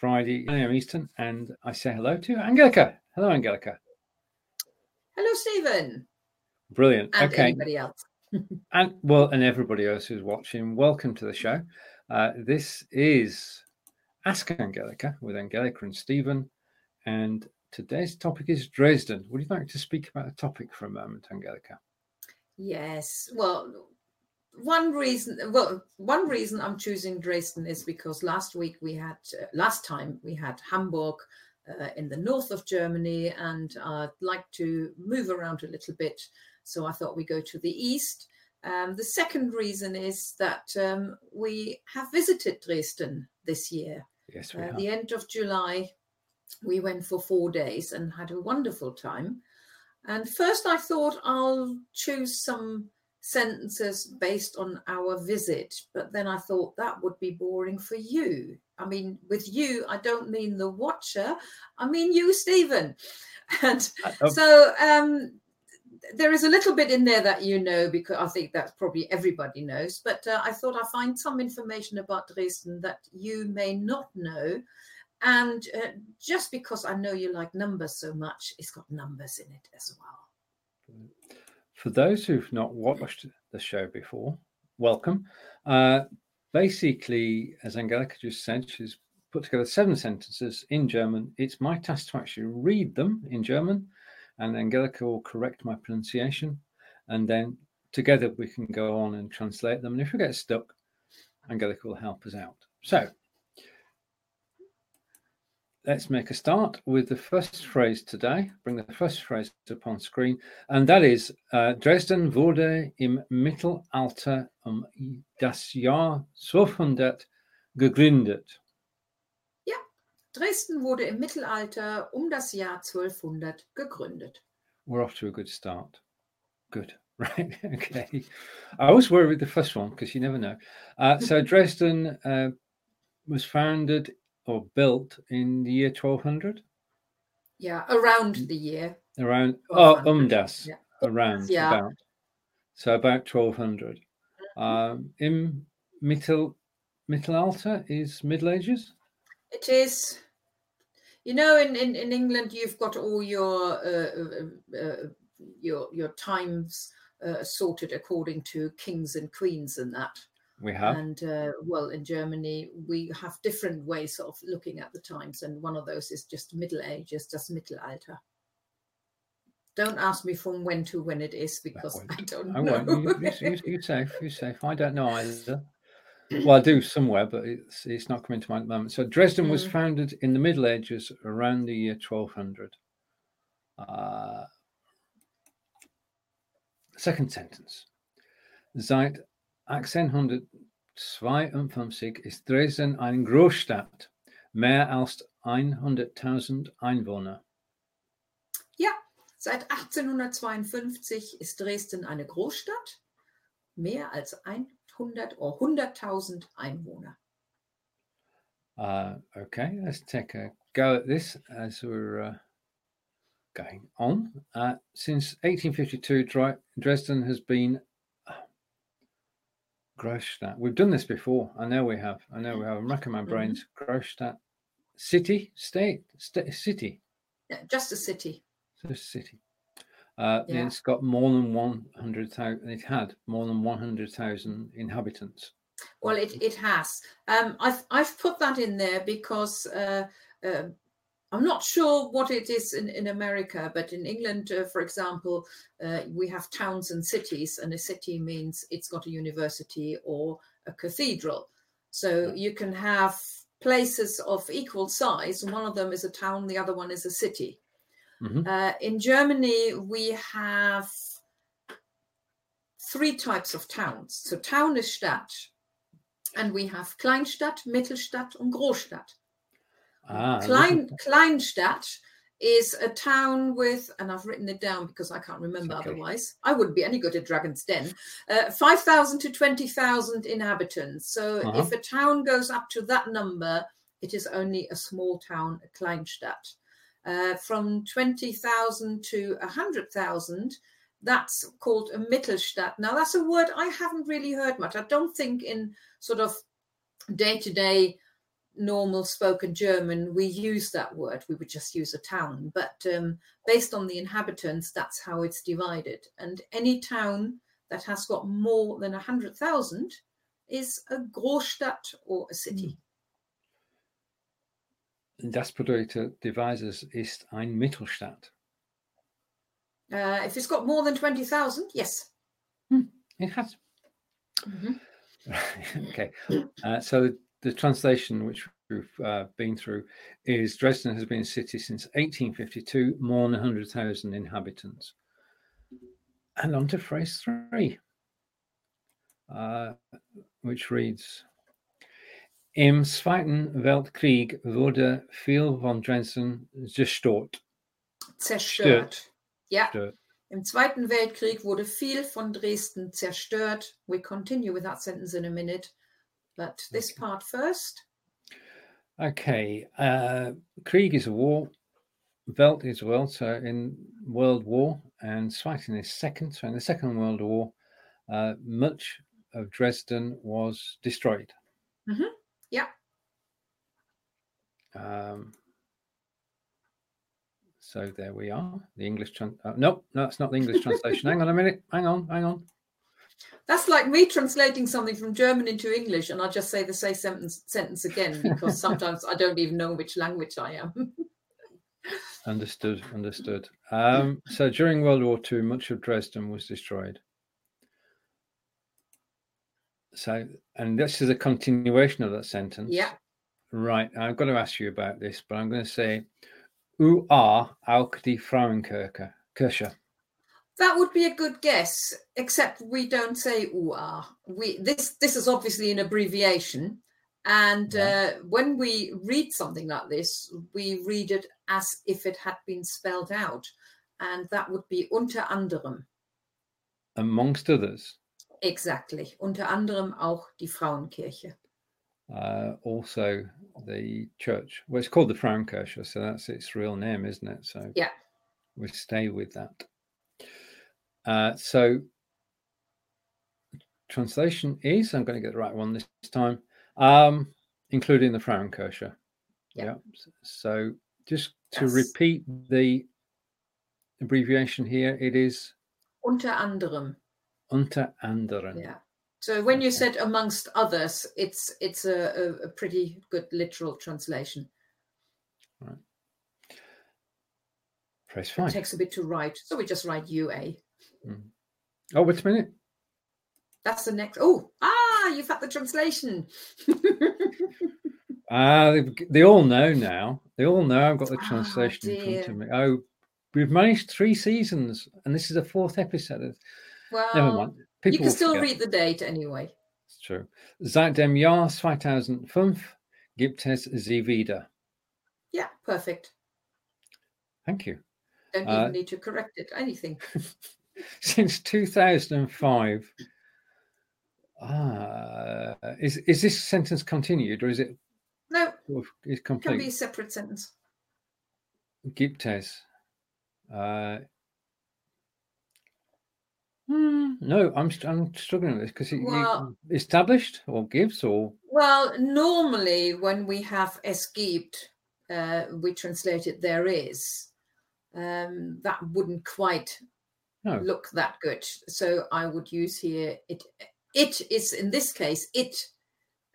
Friday, 9 a.m. Eastern, and I say hello to Angelica. Hello, Angelica. Hello, Stephen. Brilliant. And okay. anybody else. and well, and everybody else who's watching, welcome to the show. Uh, this is Ask Angelica with Angelica and Stephen, and today's topic is Dresden. Would you like to speak about the topic for a moment, Angelica? Yes. Well, one reason well one reason i'm choosing dresden is because last week we had uh, last time we had hamburg uh, in the north of germany and i'd like to move around a little bit. So i thought we go to the east. Um, the second reason is that um, we have visited dresden this year. Yes at uh, the end of july we went for four days and had a wonderful time. And first i thought i'll choose some sentences based on our visit. But then I thought that would be boring for you. I mean, with you, I don't mean the watcher, I mean you, Stephen. And uh, so um, there is a little bit in there that you know, because I think that probably everybody knows. But uh, I thought I'd find some information about Dresden that you may not know. And uh, just because I know you like numbers so much, it's got numbers in it as well. For those who've not watched the show before, welcome. Uh, basically, as Angelica just said, she's put together seven sentences in German. It's my task to actually read them in German, and Angelica will correct my pronunciation. And then together we can go on and translate them. And if we get stuck, Angelica will help us out. So, let's make a start with the first phrase today. Bring the first phrase up on screen, and that is uh, Dresden wurde im Mittelalter um das Jahr 1200 gegründet. Ja, Dresden wurde im Mittelalter um das Jahr 1200 gegründet. We're off to a good start. Good. Right. Okay. I always worry with the first one because you never know. Uh, so Dresden uh, was founded or built in the year 1200? Yeah, around the year. Around, oh, um das, yeah. around, yeah. about. So about 1200. Um, in Mittel, Mittelalter is Middle Ages? It is. You know, in, in, in England, you've got all your uh, uh, uh your your times uh, sorted according to kings and queens and that. We have. And uh, well, in Germany, we have different ways of looking at the times. And one of those is just Middle Ages, just Mittelalter. Don't ask me from when to when it is because I don't I know. Won't. You, you, you, you safe, you safe. I don't know either. Well, I do somewhere, but it's it's not coming to mind at the moment. So Dresden mm. was founded in the Middle Ages around the year 1200. Uh, second sentence. Seit 1852 ist Dresden eine Großstadt, mehr als 100.000 Einwohner. Ja, seit 1852 ist Dresden eine Großstadt, mehr als 100 oder 100.000 Einwohner. Uh, okay, let's take a go at this as we're uh, going on. Uh, since 1852, Dresden has been Großstadt. We've done this before. I know we have. I know we have. I'm racking my mm-hmm. brains. Mm-hmm. City? State? St- city? Yeah, just a city. Just a city. Uh, yeah. It's got more than 100,000. It had more than 100,000 inhabitants. Well, it, it has. Um, I've, I've put that in there because uh, uh, I'm not sure what it is in, in America, but in England, uh, for example, uh, we have towns and cities, and a city means it's got a university or a cathedral. So you can have places of equal size. One of them is a town, the other one is a city. Mm-hmm. Uh, in Germany, we have three types of towns. So town is Stadt, and we have Kleinstadt, Mittelstadt, and Großstadt. Ah, Klein, Kleinstadt is a town with, and I've written it down because I can't remember okay. otherwise. I wouldn't be any good at Dragon's Den. Uh, 5,000 to 20,000 inhabitants. So uh-huh. if a town goes up to that number, it is only a small town, a Kleinstadt. Uh, from 20,000 to 100,000, that's called a Mittelstadt. Now, that's a word I haven't really heard much. I don't think in sort of day to day normal spoken German, we use that word. We would just use a town. But um, based on the inhabitants, that's how it's divided. And any town that has got more than 100,000 is a Großstadt or a city. Das bedeutet, Devizes ist ein Mittelstadt. Uh, if it's got more than 20,000, yes. It has. Mhm. okay. Uh, so the translation, which we've uh, been through, is Dresden has been a city since 1852, more than 100,000 inhabitants. And on to phrase three, uh, which reads Im Zweiten Weltkrieg wurde viel von Dresden zerstört. Zerstört. Ja, Zerstört. im Zweiten Weltkrieg wurde viel von Dresden zerstört. We continue with that sentence in a minute. But this Okay. part first. Okay. Uh, Krieg is a war. Welt is a world. So in World War, and Zweiten is second. So in the Second World War, uh, much of Dresden was destroyed. Mhm. Yeah. Um, so there we are. The English. Tran- uh, no, no, it's not the English translation. hang on a minute. Hang on. Hang on. That's like me translating something from German into English, and I'll just say the same sentence, sentence again because sometimes I don't even know which language I am. Understood. Understood. Um, so during World War II, much of Dresden was destroyed. So, and this is a continuation of that sentence. yeah. Right. I've got to ask you about this, but I'm going to say, "U are auch die Frauenkirche." Kirche. That would be a good guess, except we don't say UA. We this this is obviously an abbreviation, and Yeah. uh, when we read something like this, we read it as if it had been spelled out, and that would be unter anderem. amongst others. Exactly, unter anderem auch die Frauenkirche. Uh, also, the church. Well, it's called the Frauenkirche, so that's its real name, isn't it? So Yeah. we stay with that. Uh, so translation is. I'm going to get the right one this time, um, including the Frauenkirche. Yeah. So just to Yes. repeat the abbreviation here, it is Unter anderem. unter anderem. Yeah. So when you said amongst others, it's it's a, a, pretty good literal translation. Right. Press It takes a bit to write, so we just write UA. Oh, wait a minute. That's the next. Oh, ah, you've had the translation. Ah, they, they all know now. They all know I've got the Ah, translation in front of me. Oh, we've managed three seasons, and this is the fourth episode. well, Never mind. People you can still forget. read the date anyway. It's true. Seit dem Jahr 2005 gibt es sie wieder. Yeah, perfect. Thank you. Don't Uh, even need to correct it. Anything. Since 2005. Ah, is is this sentence continued or is it No, sort complete. is can be a separate sentence. Gibt es. Uh, hmm, no, I'm I'm struggling with this because it, Well- established or gives or Well, normally when we have es gibt, uh, we translate it there is. Um, that wouldn't quite no. look that good. So I would use here it. It is in this case it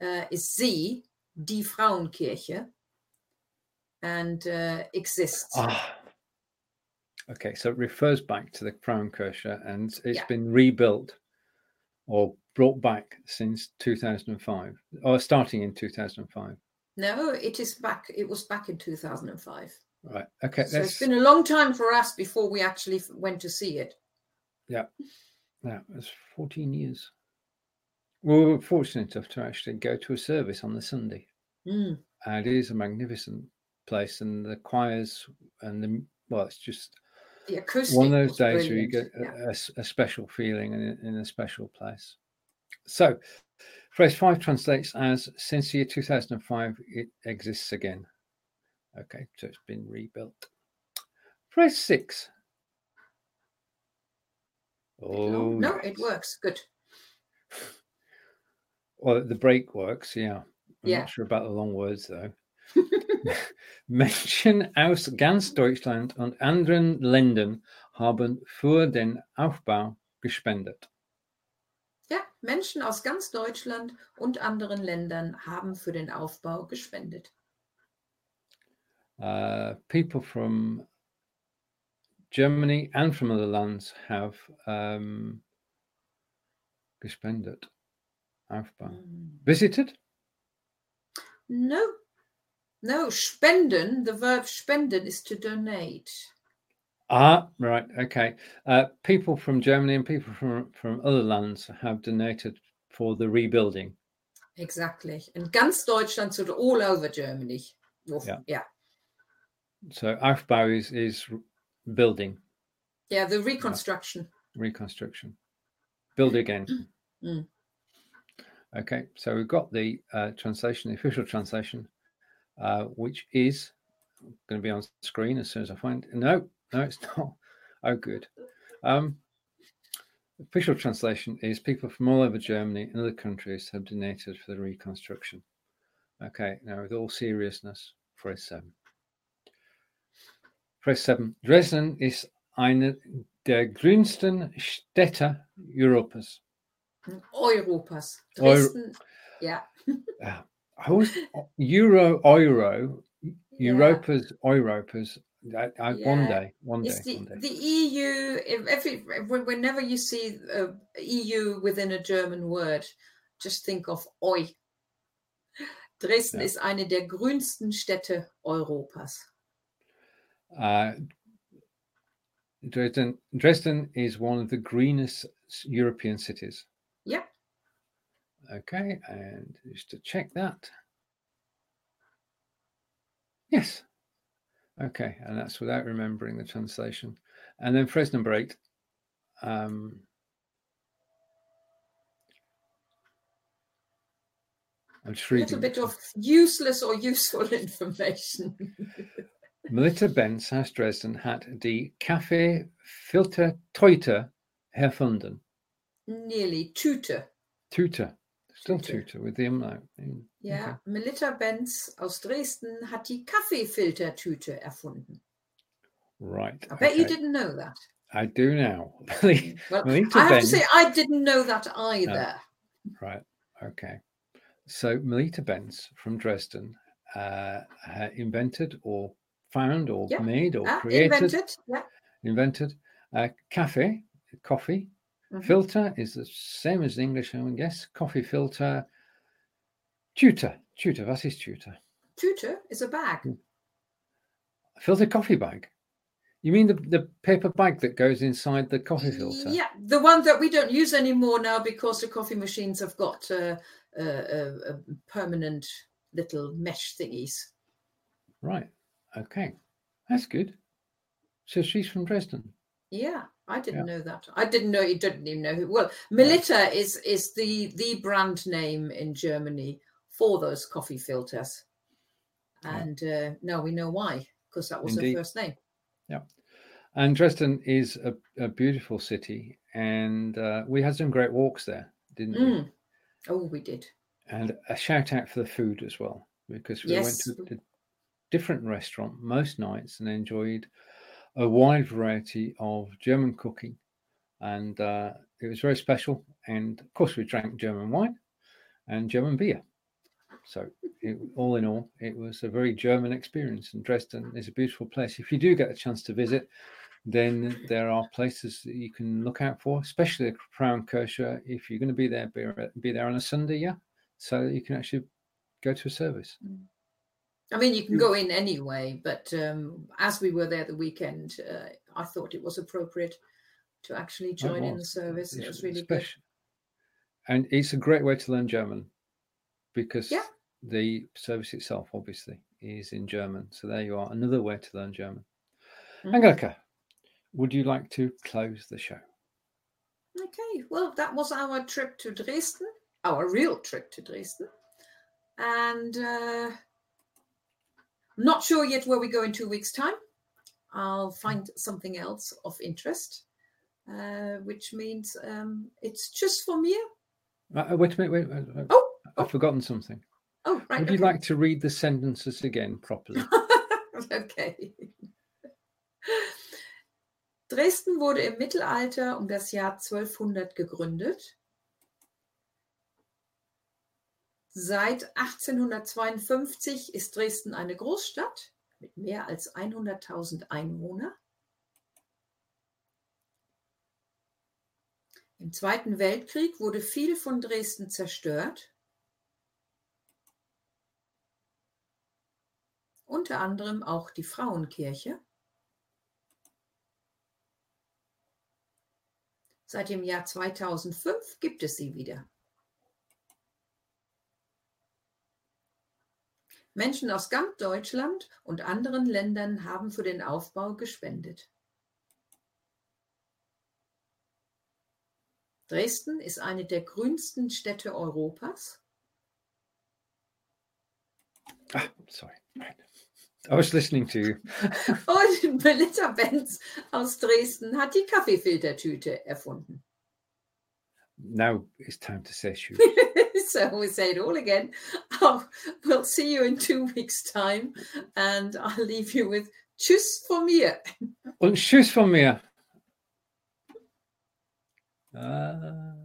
uh, is sie, die Frauenkirche, and uh, exists. Ah. Okay, so it refers back to the Frauenkirche and it's Yeah. been rebuilt or brought back since 2005 or starting in 2005. No, it is back. It was back in 2005. Right. Okay. So Let's, it's been a long time for us before we actually went to see it. Yeah, it's 14 years. We were fortunate enough to actually go to a service on the Sunday. Mm. And it is a magnificent place, and the choirs and the well, it's just The acoustic. one of those was days where you brilliant. get a, Yeah. a a special feeling in, in a special place. So, phrase five translates as since the year 2005, it exists again. Okay, so it's been rebuilt. Phrase six. Oh, no, yes. it works. Good. Well, the break works, yeah. I'm Yeah. not sure about the long words though. Menschen aus ganz Deutschland und anderen Ländern haben für den Aufbau gespendet. Ja, Menschen aus ganz Deutschland und anderen Ländern haben für den Aufbau gespendet. Uh, people from Germany and from other lands have um, gespendet. Aufbau. Mm. Visited? No, no, spenden, the verb spenden is to donate. Ah, right. Okay. Uh, people from Germany and people from, from other lands have donated for the rebuilding. Exactly. And ganz Deutschland, so all over Germany. Or- Yeah. yeah. So Aufbau is, is building, Yeah, the reconstruction. reconstruction, build again. Mm. Okay, so we've got the uh, translation, the official translation, uh, which is going to be on screen as soon as I find. No, no, it's not. Oh, good. Um, official translation is people from all over Germany and other countries have donated for the reconstruction. Okay, now with all seriousness, phrase seven. Phrase seven. Dresden ist eine der grünsten Städte Europas. Europas. Eu- Dresden. yeah. Ah, I was Euro, Euro, Yeah. Europa's, Europa's. I, I, One Yeah. day, one day, the, one day. the EU, every, when- whenever you see uh, EU within a German word, just think of Oi. Dresden Ja. ist eine der grünsten Städte Europas. Uh, Dresden, Dresden is one of the greenest European cities. Yeah. Okay, and just to check that. Yes. Okay, and that's without remembering the translation. And then phrase number eight. Um, I'm just A little bit of useless or useful information. Melitta Bentz aus Dresden hat die Kaffeefilterteute erfunden. Nearly Tüte. Tüte. Still Tüte. Tüte with the umlaut. Mm, Ja, Melitta Bentz aus Dresden hat die Kaffeefiltertüte erfunden. Right. I bet you didn't know that. I do now. Well, Melitta I have Bentz. to say, I didn't know that either. Right. Okay. So Melitta Bentz from Dresden uh, invented or found or Yeah. made or Ah, created invented. Yeah. invented uh, cafe coffee Mhm. filter is the same as the English, I would guess. Coffee filter. Tutor. Tutor. What is tutor? Tüte is a bag. Filter coffee bag. You mean the, the paper bag that goes inside the coffee filter? Yeah, the one that we don't use anymore now because the coffee machines have got uh, uh, uh, permanent little mesh thingies. Right. Okay. That's good. So she's from Dresden. Yeah, I didn't Yeah. know that. I didn't know. You didn't even know who. Well, Melitta is is the the brand name in Germany for those coffee filters, Yeah. and uh, now we know why because that was Indeed. her first name. Yeah, and Dresden is a, a beautiful city. And uh, we had some great walks there, didn't we? Mm. Oh, we did. And a shout out for the food as well, because we Yes. went to a different restaurant most nights and enjoyed a wide variety of German cooking. And uh, it was very special. And of course, we drank German wine and German beer. So, it, all in all, it was a very German experience. And Dresden is a beautiful place. If you do get a chance to visit, then there are places that you can look out for, especially the Frauenkirche. If you're going to be there, be, be there on a Sunday, yeah, so that you can actually go to a service. I mean, you can go in anyway, but um, as we were there the weekend, uh, I thought it was appropriate to actually join in the service. It was really good. special. And it's a great way to learn German because Yeah. the service itself, obviously, is in German. So there you are, another way to learn German. Mhm. Angelica, would you like to close the show? Okay, well, that was our trip to Dresden, our real trip to Dresden. And uh, not sure yet where we go in two weeks' time. I'll find something else of interest, uh, which means um, it's just for me. Uh, uh, wait a minute, wait, wait, wait. Oh, I've forgotten something. Oh, right. Would okay. you like to read the sentences again properly? okay. Dresden wurde im Mittelalter um das Jahr 1200 gegründet. Seit 1852 ist Dresden eine Großstadt mit mehr als 100.000 Einwohnern. Im Zweiten Weltkrieg wurde viel von Dresden zerstört. Unter anderem auch die Frauenkirche. Seit dem Jahr 2005 gibt es sie wieder. Menschen aus ganz Deutschland und anderen Ländern haben für den Aufbau gespendet. Dresden ist eine der grünsten Städte Europas. Ah, sorry. I was listening to you. Und Melissa Benz aus Dresden hat die Kaffeefiltertüte erfunden. Now it's time to say shoot. so we say it all again. Oh, we'll see you in two weeks' time, and I'll leave you with Tschüss von mir. Und tschüss von mir. Ah.